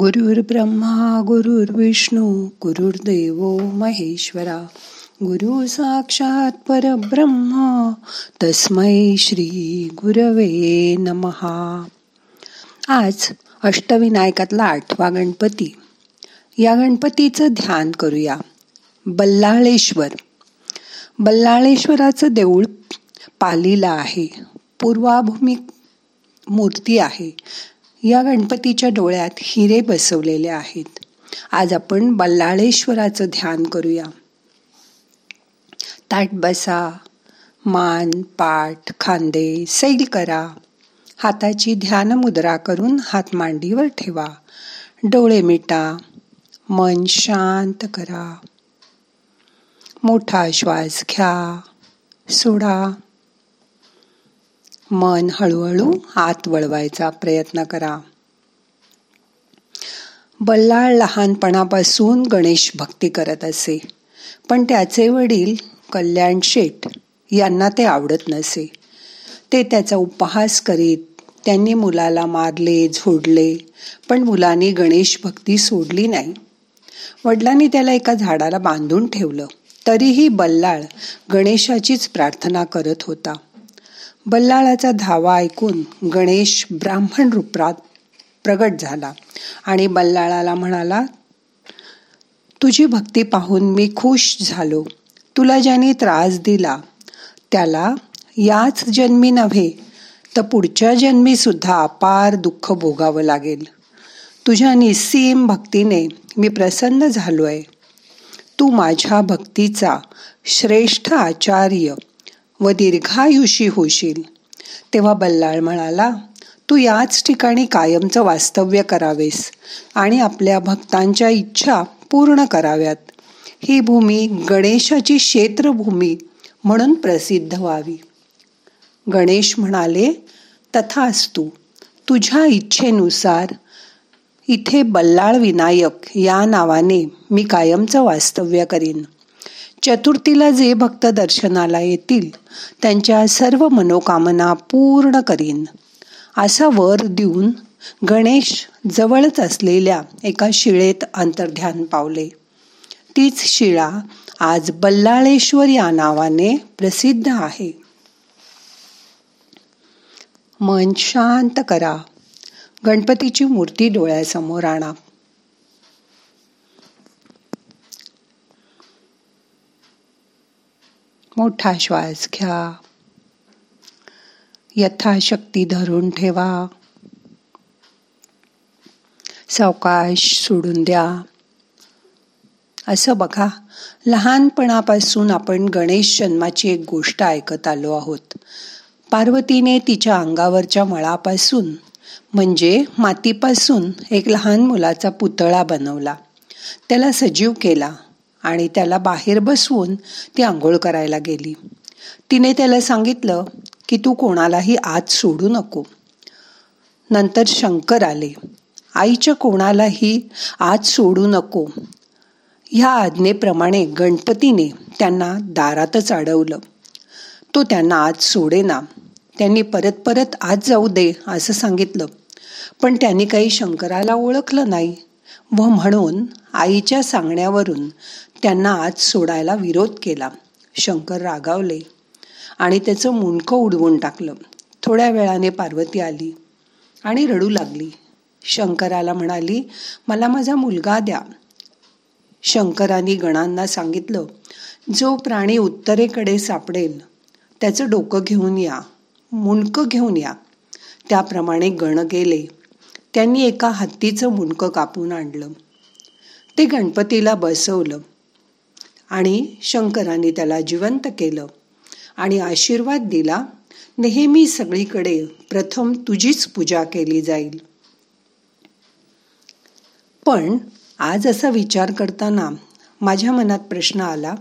गुरुर् ब्रह्मा गुरुर्विष्णू गुरुर्देव महेश्वरा. गुरु साक्षात परब्रह्म तस्मै श्री गुरवे नमहा आज अष्टविनायकातला आठवा गणपती. या गणपतीचं ध्यान करूया. बल्लाळेश्वर. बल्लाळेश्वराचं देऊळ पालीला आहे. पूर्वाभूमिक मूर्ती आहे. या गणपतीच्या डोळ्यात हिरे बसवलेले आहेत. आज आपण बल्लाळेश्वराचं ध्यान करूया. ताट बसा मान पाठ खांदे सैल करा. हाताची ध्यान मुद्रा करून हात मांडीवर ठेवा. डोळे मिटा मन शांत करा. मोठा श्वास घ्या सोडा. मन हळूहळू आत वळवायचा प्रयत्न करा. बल्लाळ लहानपणापासून गणेश भक्ती करत असे. पण त्याचे वडील कल्याण शेठ यांना ते आवडत नसे. ते त्याचा उपहास करीत त्यांनी मुलाला मारले झोडले पण मुलाने गणेश भक्ती सोडली नाही. वडिलांनी त्याला एका झाडाला बांधून ठेवलं. तरीही बल्लाळ गणेशाचीच प्रार्थना करत होता. बल्लाळाचा धावा ऐकून गणेश ब्राह्मण रूपात प्रगट झाला आणि बल्लाळाला म्हणाला तुझी भक्ती पाहून मी खुश झालो. तुला ज्याने त्रास दिला त्याला याच जन्मी नव्हे तर पुढच्या जन्मी सुद्धा अपार दुःख भोगावं लागेल. तुझ्या निस्सीम भक्तीने मी प्रसन्न झालो आहे तू माझ्या भक्तीचा श्रेष्ठ आचार्य व दीर्घायुषी होशील. तेव्हा बल्लाळ म्हणाला तू याच ठिकाणी कायमचं वास्तव्य करावेस आणि आपल्या भक्तांच्या इच्छा पूर्ण कराव्यात. ही भूमी गणेशाची क्षेत्रभूमी म्हणून प्रसिद्ध व्हावी. गणेश म्हणाले तथास्तू तुझ्या इच्छेनुसार इथे बल्लाळ विनायक या नावाने मी कायमचं वास्तव्य करीन. चतुर्थीला जे भक्त दर्शनाला येतील त्यांच्या सर्व मनोकामना पूर्ण करीन. असा वर देऊन गणेश जवळच असलेल्या एका शिळेत अंतर्ध्यान पावले. तीच शिळा आज बल्लाळेश्वर या नावाने प्रसिद्ध आहे. मन शांत करा. गणपतीची मूर्ती डोळ्यासमोर आणा. मोठा श्वास घ्या. यथाशक्ती धरून ठेवा. सावकाश सोडून द्या. असं बघा लहानपणापासून आपण गणेश जन्माची एक गोष्ट ऐकत आलो आहोत. पार्वतीने तिच्या अंगावरच्या मळापासून म्हणजे मातीपासून एक लहान मुलाचा पुतळा बनवला. त्याला सजीव केला. आणि त्याला बाहेर बसवून ती आंघोळ करायला गेली. तिने त्याला सांगितलं की तू कोणालाही आत सोडू नको. नंतर शंकर आले आईच्या कोणालाही आत सोडू नको. ह्या आज्ञेप्रमाणे गणपतीने त्यांना दारातच अडवलं. तो त्यांना आज सोडेना. त्यांनी परत परत आज जाऊ दे असं सांगितलं. पण त्यांनी काही शंकराला ओळखलं नाही व म्हणून आईच्या सांगण्यावरून त्यांना आज सोडायला विरोध केला. शंकर रागावले आणि त्याचं मुंडकं उडवून टाकलं. थोड्या वेळाने पार्वती आली आणि रडू लागली. शंकराला म्हणाली मला माझा मुलगा द्या. शंकराने गणांना सांगितलं जो प्राणी उत्तरेकडे सापडेल त्याचं डोकं घेऊन या मुंडकं घेऊन या. त्याप्रमाणे गण गेले. त्यांनी एका हत्तीचं मुंडकं कापून आणलं. ते गणपतीला बसवलं. आणि शंकराने त्याला जिवंत केलं आणि आशीर्वाद दिला नेहमी सगळीकडे प्रथम तुझीच पूजा केली जाईल. पण आज असा विचार करताना माझ्या मनात प्रश्न आला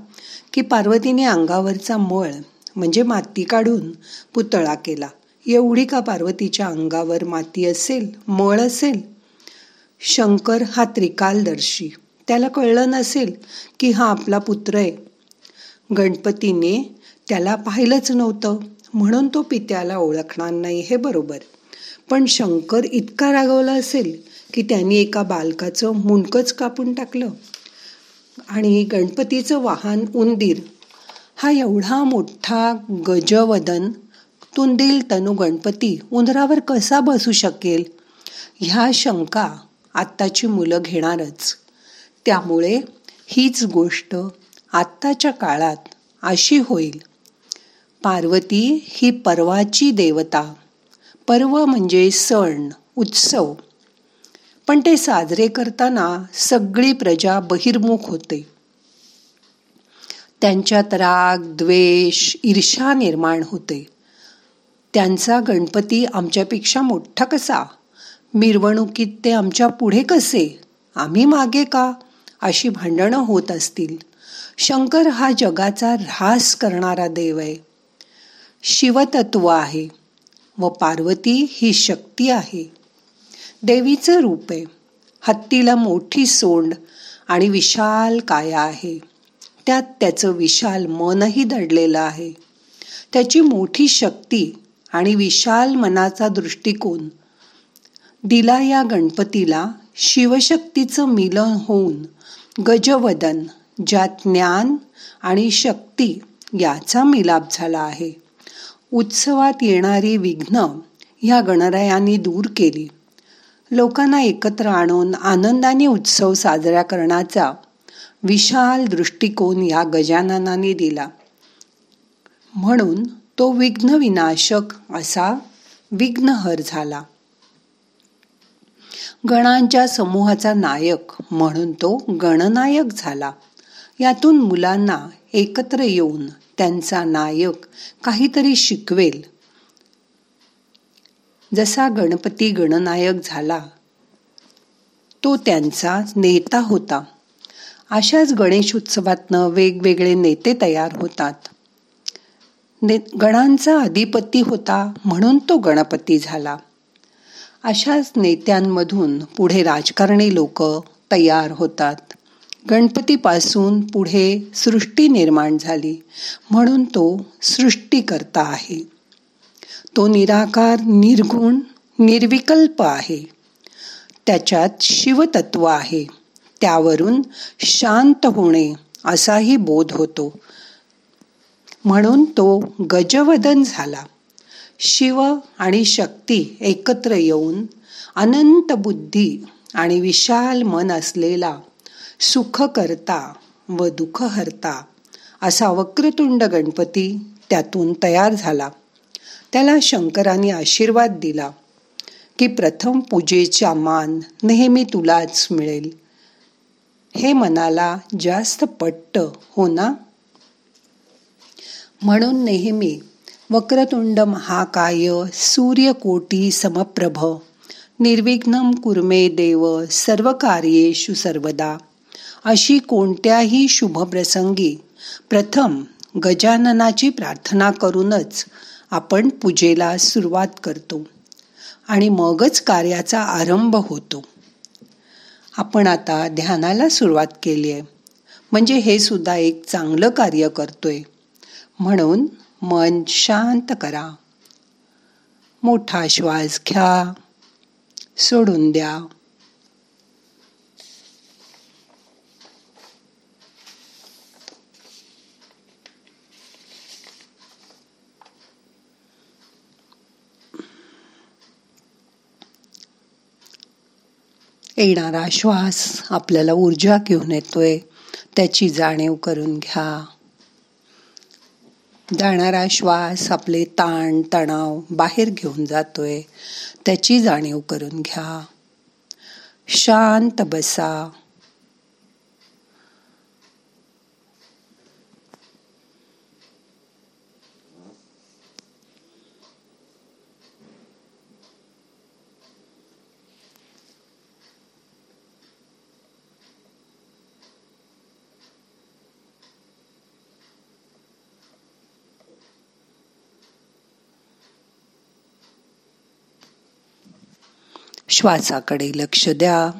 की पार्वतीने अंगावरचा मळ म्हणजे माती काढून पुतळा केला. एवढी का पार्वतीच्या अंगावर माती असेल मळ असेल? शंकर हा त्रिकालदर्शी. त्याला कळलं नसेल की हा आपला पुत्र आहे. गणपतीने त्याला पाहिलंच नव्हतं. म्हणून तो पित्याला ओळखणार नाही हे बरोबर. पण शंकर इतका रागवला असेल की त्यांनी एका बालकाचं मुंडकच कापून टाकलं. आणि गणपतीचं वाहन उंदीर. हा एवढा मोठा गजवदन तुंदील तनु गणपती उंदरावर कसा बसू शकेल? ह्या शंका आत्ताची मुलं घेणारच. त्यामुळे हीच गोष्ट आत्ताच्या काळात अशी होईल. पार्वती ही पर्वाची देवता. पर्व म्हणजे सण उत्सव. पण ते साजरे करताना सगळी प्रजा बहिर्मुख होते. त्यांच्यात राग द्वेष ईर्षा निर्माण होते. त्यांचा गणपती आमच्यापेक्षा मोठा कसा? मिरवणुकीत ते आमच्या पुढे कसे? आम्ही मागे का? अशी भांडणं होत असतील. शंकर हा जगाचा ऱ्हास करणारा देव आहे. शिवतत्व आहे व पार्वती ही शक्ती आहे. देवीचं रूप आहे. हत्तीला मोठी सोंड आणि विशाल काया आहे. त्यात त्याचं विशाल मनही दडलेलं आहे. त्याची मोठी शक्ती आणि विशाल मनाचा दृष्टिकोन दिला या गणपतीला शिवशक्तीचं मिलन होऊन गजवदन ज्यात ज्ञान आणि शक्ती याचा मिलाप झाला आहे. उत्सवात येणारी विघ्न ह्या गणरायांनी दूर केली. लोकांना एकत्र आणून आनंदाने उत्सव साजरा करण्याचा विशाल दृष्टिकोन या गजाननाने दिला. म्हणून तो विघ्नविनाशक असा विघ्नहर झाला. गणांच्या समूहाचा नायक म्हणून तो गणनायक झाला. यातून मुलांना एकत्र येऊन त्यांचा नायक काहीतरी शिकवेल. जसा गणपती गणनायक झाला तो त्यांचा नेता होता. अशाच गणेशोत्सवातनं वेगवेगळे नेते तयार होतात. ने गणांचा अधिपती होता म्हणून तो गणपती झाला. अशाच नेत्यांमधून पुढे राजकारणी लोक तयार होतात. गणपतीपासून पुढे सृष्टी निर्माण झाली म्हणून तो सृष्टीकर्ता आहे. तो निराकार निर्गुण निर्विकल्प आहे. त्याच्यात शिवतत्व आहे. त्यावरून शांत होणे असाही बोध होतो. म्हणून तो गजवदन झाला. शिव आणि शक्ती एकत्र येऊन अनंत बुद्धी आणि विशाल मन असलेला सुखकर्ता व दुःखहरता असा वक्रतुंड गणपती त्यातून तयार झाला. त्याला शंकराने आशीर्वाद दिला की प्रथम पूजेचा मान नेहमी तुलाच मिळेल. हे मनाला जास्त पट्ट हो ना? म्हणून नेहमी वक्रतुंड महाकाय सूर्यकोटी समप्रभ। निर्विघ्नम कुर्मे देव सर्व कार्येषु सर्वदा। अशी कोणत्याही शुभप्रसंगी प्रथम गजाननाची प्रार्थना करूनच आपण पूजेला सुरुवात करतो आणि मगच कार्याचा आरंभ होतो. आपण आता ध्यानाला सुरुवात केली आहे म्हणजे हे सुद्धा एक चांगलं कार्य करतोय. म्हणून मन शांत करा. मोठा श्वास घ्या. सोडून द्या. येणारा श्वास आपल्याला ऊर्जा घेऊन येतोय. त्याची जाणीव करून घ्या. जाणारा श्वास आपले ताण तणाव बाहेर घेऊन जातोय. त्याची जाणीव करून घ्या. शांत बसा. श्वासाकडे लक्ष द्या.